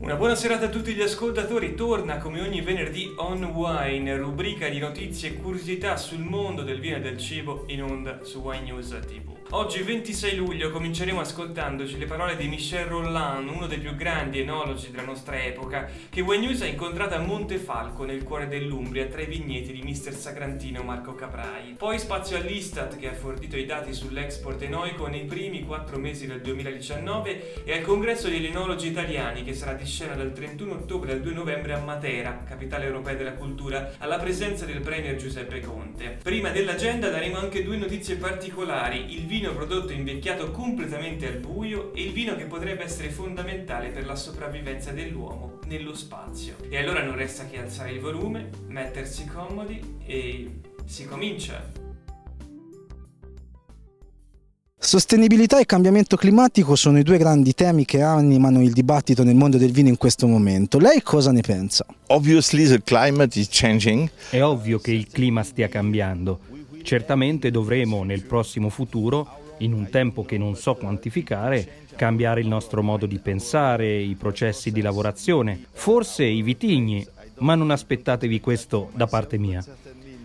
Una buona serata a tutti gli ascoltatori, torna come ogni venerdì On Wine, rubrica di notizie e curiosità sul mondo del vino e del cibo in onda su Wine News TV. Oggi 26 luglio cominceremo ascoltandoci le parole di Michel Rolland, uno dei più grandi enologi della nostra epoca, che Wine News ha incontrato a Montefalco nel cuore dell'Umbria tra i vigneti di Mister Sagrantino Marco Caprai. Poi spazio all'Istat che ha fornito i dati sull'export enoico nei primi 4 mesi del 2019 e al congresso degli enologi italiani che sarà di scena dal 31 ottobre al 2 novembre a Matera, capitale europea della cultura, alla presenza del premier Giuseppe Conte. Prima dell'agenda daremo anche due notizie particolari, il vino prodotto invecchiato completamente al buio e il vino che potrebbe essere fondamentale per la sopravvivenza dell'uomo nello spazio. E allora non resta che alzare il volume, mettersi comodi e si comincia! Sostenibilità e cambiamento climatico sono i due grandi temi che animano il dibattito nel mondo del vino in questo momento. Lei cosa ne pensa? Obviously the climate is changing. È ovvio che il clima stia cambiando. Certamente dovremo nel prossimo futuro, in un tempo che non so quantificare, cambiare il nostro modo di pensare, i processi di lavorazione, forse i vitigni, ma non aspettatevi questo da parte mia.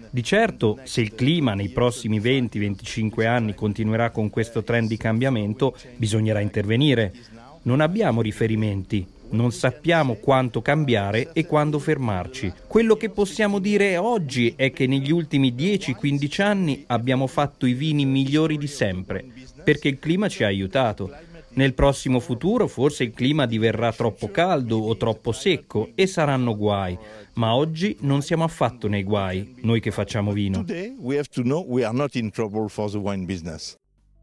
Di certo, se il clima nei prossimi 20-25 anni continuerà con questo trend di cambiamento, bisognerà intervenire. Non abbiamo riferimenti, non sappiamo quanto cambiare e quando fermarci. Quello che possiamo dire oggi è che negli ultimi 10-15 anni abbiamo fatto i vini migliori di sempre, perché il clima ci ha aiutato. Nel prossimo futuro forse il clima diverrà troppo caldo o troppo secco e saranno guai, ma oggi non siamo affatto nei guai, noi che facciamo vino.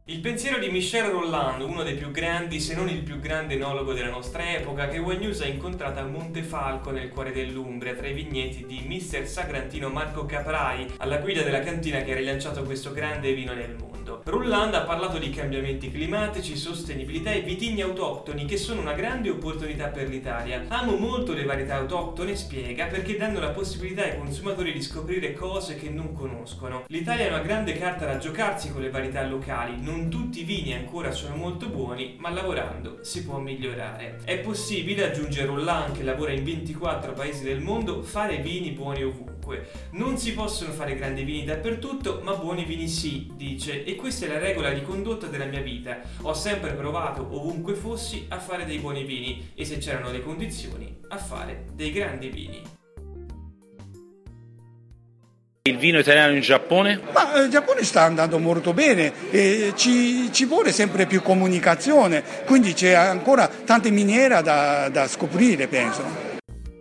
Il pensiero di Michel Rolland, uno dei più grandi, se non il più grande enologo della nostra epoca, che One News ha incontrato a Montefalco nel cuore dell'Umbria, tra i vigneti di Mister Sagrantino Marco Caprai, alla guida della cantina che ha rilanciato questo grande vino nel mondo. Rolland ha parlato di cambiamenti climatici, sostenibilità e vitigni autoctoni che sono una grande opportunità per l'Italia. Amo molto le varietà autoctone, spiega, perché danno la possibilità ai consumatori di scoprire cose che non conoscono. L'Italia è una grande carta da giocarsi con le varietà locali, non tutti i vini ancora sono molto buoni, ma lavorando si può migliorare. È possibile, aggiunge Rolland che lavora in 24 paesi del mondo, fare vini buoni ovunque. Non si possono fare grandi vini dappertutto, ma buoni vini sì, dice, e questa è la regola di condotta della mia vita. Ho sempre provato, ovunque fossi, a fare dei buoni vini e se c'erano le condizioni, a fare dei grandi vini. Il vino italiano in Giappone? Ma il Giappone sta andando molto bene e ci, ci vuole sempre più comunicazione, quindi c'è ancora tante miniere da, da scoprire, penso.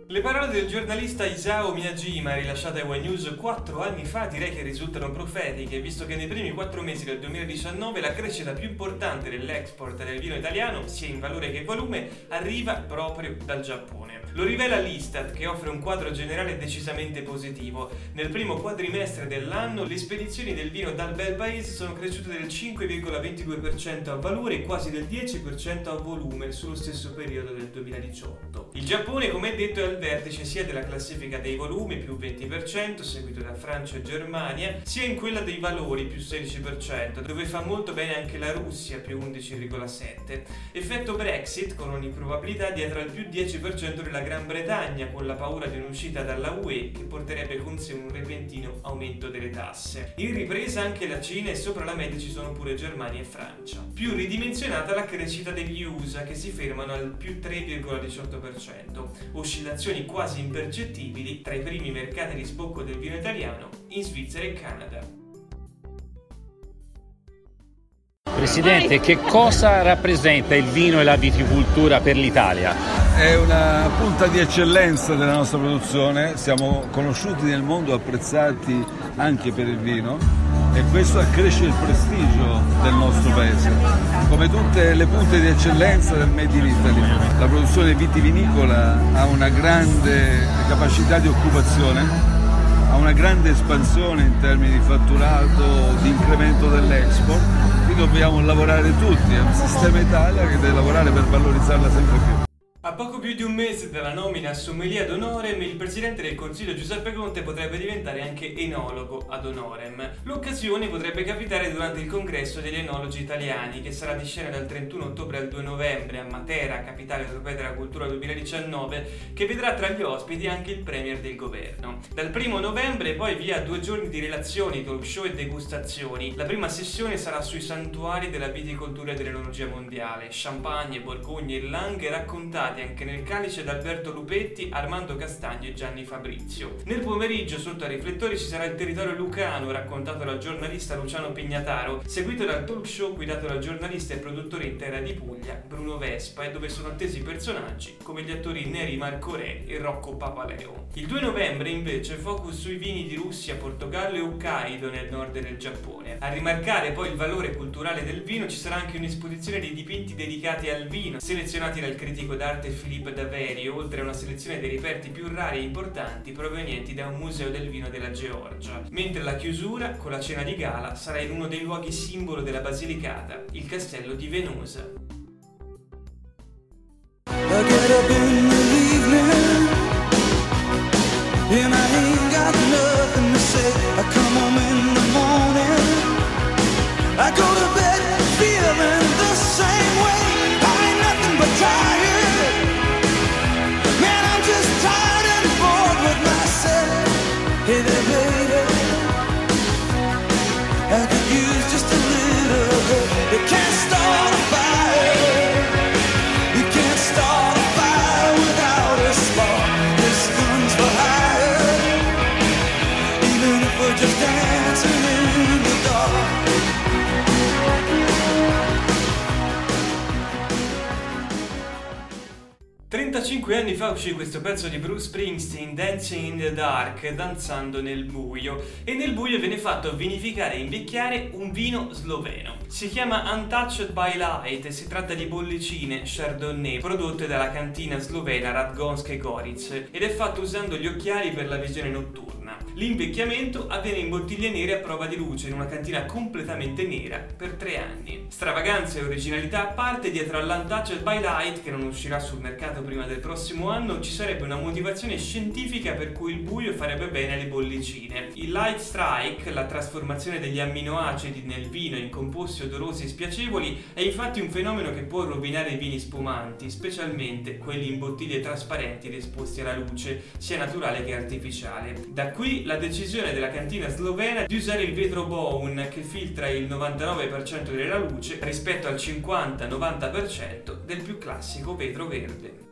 Le parole del giornalista Isao Miyajima rilasciate a One News quattro anni fa direi che risultano profetiche, visto che nei primi quattro mesi del 2019 la crescita più importante dell'export del vino italiano, sia in valore che volume, arriva proprio dal Giappone. Lo rivela l'Istat che offre un quadro generale decisamente positivo. Nel primo quadrimestre dell'anno le spedizioni del vino dal bel paese sono cresciute del 5,22% a valore e quasi del 10% a volume sullo stesso periodo del 2018. Il Giappone, come detto, è al vertice sia della classifica dei volumi più 20%, seguito da Francia e Germania, sia in quella dei valori più 16%, dove fa molto bene anche la Russia più 11,7%. Effetto Brexit con ogni probabilità dietro al più 10% della Gran Bretagna con la paura di un'uscita dalla UE che porterebbe con sé un repentino aumento delle tasse. In ripresa anche la Cina e sopra la media ci sono pure Germania e Francia. Più ridimensionata la crescita degli USA che si fermano al più 3,18%, oscillazioni quasi impercettibili tra i primi mercati di sbocco del vino italiano in Svizzera e Canada. Presidente, che cosa rappresenta il vino e la viticoltura per l'Italia? È una punta di eccellenza della nostra produzione, siamo conosciuti nel mondo, apprezzati anche per il vino e questo accresce il prestigio del nostro paese. Come tutte le punte di eccellenza del Made in Italy, la produzione vitivinicola ha una grande capacità di occupazione ha una grande espansione in termini di fatturato, di incremento dell'export, qui dobbiamo lavorare tutti, è un sistema Italia che deve lavorare per valorizzarla sempre più. A poco più di un mese dalla nomina a sommelier ad honorem, il presidente del Consiglio Giuseppe Conte potrebbe diventare anche enologo ad honorem. L'occasione potrebbe capitare durante il congresso degli enologi italiani, che sarà di scena dal 31 ottobre al 2 novembre a Matera, capitale europea della cultura 2019, che vedrà tra gli ospiti anche il premier del governo. Dal 1 novembre poi via due giorni di relazioni, talk show e degustazioni. La prima sessione sarà sui santuari della viticoltura e dell'enologia mondiale, champagne, borgogna e langhe raccontati presentati anche nel calice da Alberto Lupetti, Armando Castagno e Gianni Fabrizio. Nel pomeriggio sotto ai riflettori ci sarà il territorio lucano raccontato dal giornalista Luciano Pignataro, seguito dal talk show guidato dal giornalista e produttore in terra di Puglia Bruno Vespa e dove sono attesi personaggi come gli attori Neri Marco Re e Rocco Papaleo. Il 2 novembre invece focus sui vini di Russia, Portogallo e Hokkaido nel nord del Giappone. A rimarcare poi il valore culturale del vino ci sarà anche un'esposizione di dipinti dedicati al vino, selezionati dal critico d'arte arte Philippe Daveri, oltre a una selezione dei reperti più rari e importanti provenienti da un museo del vino della Georgia. Mentre la chiusura, con la cena di gala, sarà in uno dei luoghi simbolo della Basilicata, il castello di Venosa. I 35 anni fa uscì questo pezzo di Bruce Springsteen, Dancing in the Dark, danzando nel buio, e nel buio viene fatto vinificare e invecchiare un vino sloveno. Si chiama Untouched by Light e si tratta di bollicine Chardonnay prodotte dalla cantina slovena Radgonske Goric ed è fatto usando gli occhiali per la visione notturna. L'invecchiamento avviene in bottiglie nere a prova di luce in una cantina completamente nera per tre anni. Stravaganza e originalità a parte, dietro all'Untouched by Light, che non uscirà sul mercato prima del prossimo anno, ci sarebbe una motivazione scientifica per cui il buio farebbe bene alle bollicine. Il Light Strike, la trasformazione degli amminoacidi nel vino in composti odorosi e spiacevoli, è infatti un fenomeno che può rovinare i vini spumanti, specialmente quelli in bottiglie trasparenti ed esposti alla luce, sia naturale che artificiale. Da qui la decisione della cantina slovena di usare il vetro Bowen che filtra il 99% della luce rispetto al 50-90% del più classico vetro verde.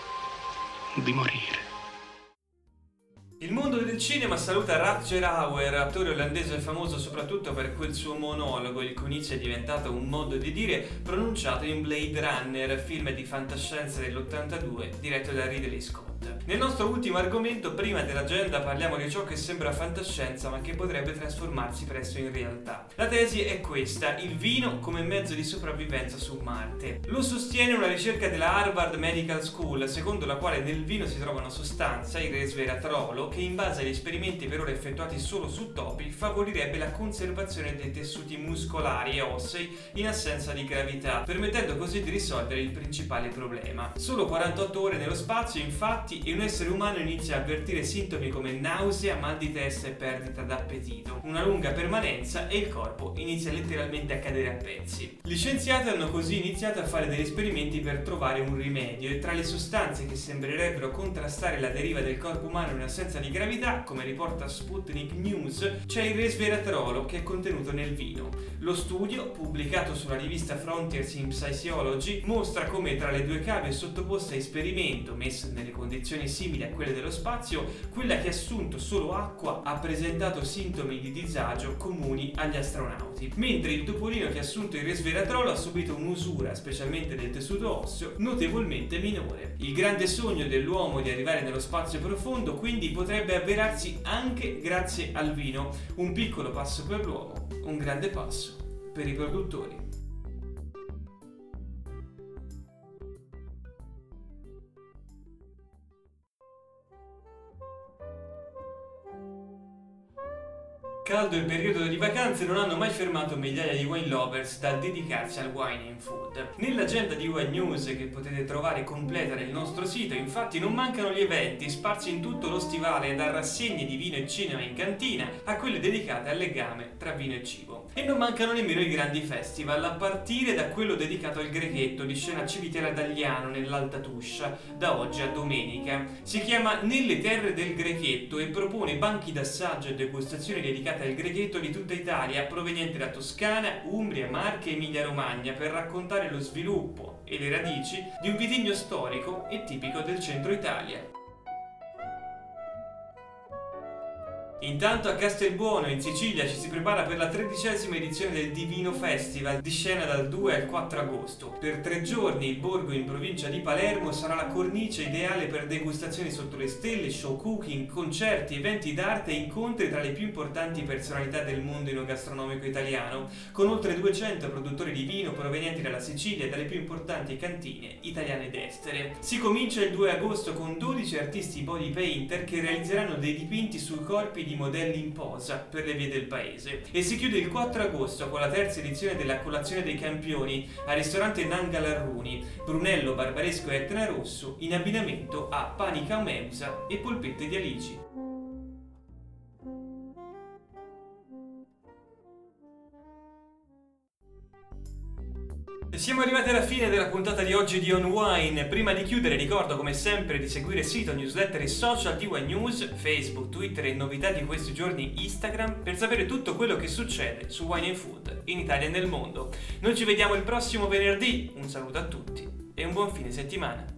di morire. Il mondo del cinema saluta Rutger Hauer, attore olandese famoso soprattutto per quel suo monologo, il inizio è diventato un modo di dire pronunciato in Blade Runner, film di fantascienza dell'82 diretto da Ridley Scott. Nel nostro ultimo argomento, prima dell'agenda, parliamo di ciò che sembra fantascienza ma che potrebbe trasformarsi presto in realtà. La tesi è questa, il vino come mezzo di sopravvivenza su Marte. Lo sostiene una ricerca della Harvard Medical School, secondo la quale nel vino si trova una sostanza, il resveratrolo, che in base agli esperimenti per ora effettuati solo su topi favorirebbe la conservazione dei tessuti muscolari e ossei in assenza di gravità, permettendo così di risolvere il principale problema. Solo 48 ore nello spazio, infatti, e un essere umano inizia a avvertire sintomi come nausea, mal di testa e perdita d'appetito, una lunga permanenza e il corpo inizia letteralmente a cadere a pezzi. Gli scienziati hanno così iniziato a fare degli esperimenti per trovare un rimedio e tra le sostanze che sembrerebbero contrastare la deriva del corpo umano in assenza di gravità come riporta Sputnik News, c'è il resveratrolo che è contenuto nel vino. Lo studio, pubblicato sulla rivista Frontiers in Psychology, mostra come tra le due cave sottoposte a esperimento, messe nelle condizioni simili a quelle dello spazio, quella che ha assunto solo acqua ha presentato sintomi di disagio comuni agli astronauti, mentre il topolino che ha assunto il resveratrolo ha subito un'usura, specialmente del tessuto osseo, notevolmente minore. Il grande sogno dell'uomo di arrivare nello spazio profondo quindi potrebbe avverarsi anche grazie al vino, un piccolo passo per l'uomo, un grande passo per i produttori. Caldo e periodo di vacanze non hanno mai fermato migliaia di wine lovers dal dedicarsi al wine and food. Nell'agenda di Wine News che potete trovare completa nel nostro sito, infatti, non mancano gli eventi sparsi in tutto lo stivale, da rassegne di vino e cinema in cantina a quelle dedicate al legame tra vino e cibo. E non mancano nemmeno i grandi festival, a partire da quello dedicato al Grechetto di scena Civitera Tagliano nell'Alta Tuscia, da oggi a domenica. Si chiama Nelle terre del Grechetto e propone banchi d'assaggio e degustazioni dedicate al Grechetto di tutta Italia, provenienti da Toscana, Umbria, Marche e Emilia-Romagna, per raccontare lo sviluppo e le radici di un vitigno storico e tipico del centro Italia. Intanto a Castelbuono, in Sicilia, ci si prepara per la tredicesima edizione del Divino Festival, di scena dal 2 al 4 agosto. Per tre giorni il borgo in provincia di Palermo sarà la cornice ideale per degustazioni sotto le stelle, show cooking, concerti, eventi d'arte e incontri tra le più importanti personalità del mondo enogastronomico italiano, con oltre 200 produttori di vino provenienti dalla Sicilia e dalle più importanti cantine italiane ed estere. Si comincia il 2 agosto con 12 artisti body painter che realizzeranno dei dipinti sui corpi di di modelli in posa per le vie del paese e si chiude il 4 agosto con la terza edizione della colazione dei campioni al ristorante Nanga Larruni, Brunello Barbaresco e Etna Rosso in abbinamento a Panica Meusa e polpette di alici. Siamo arrivati alla fine della puntata di oggi di On Wine. Prima di chiudere ricordo come sempre di seguire sito, newsletter e social di Wine News, Facebook, Twitter e novità di questi giorni Instagram per sapere tutto quello che succede su Wine and Food in Italia e nel mondo. Noi ci vediamo il prossimo venerdì, un saluto a tutti e un buon fine settimana.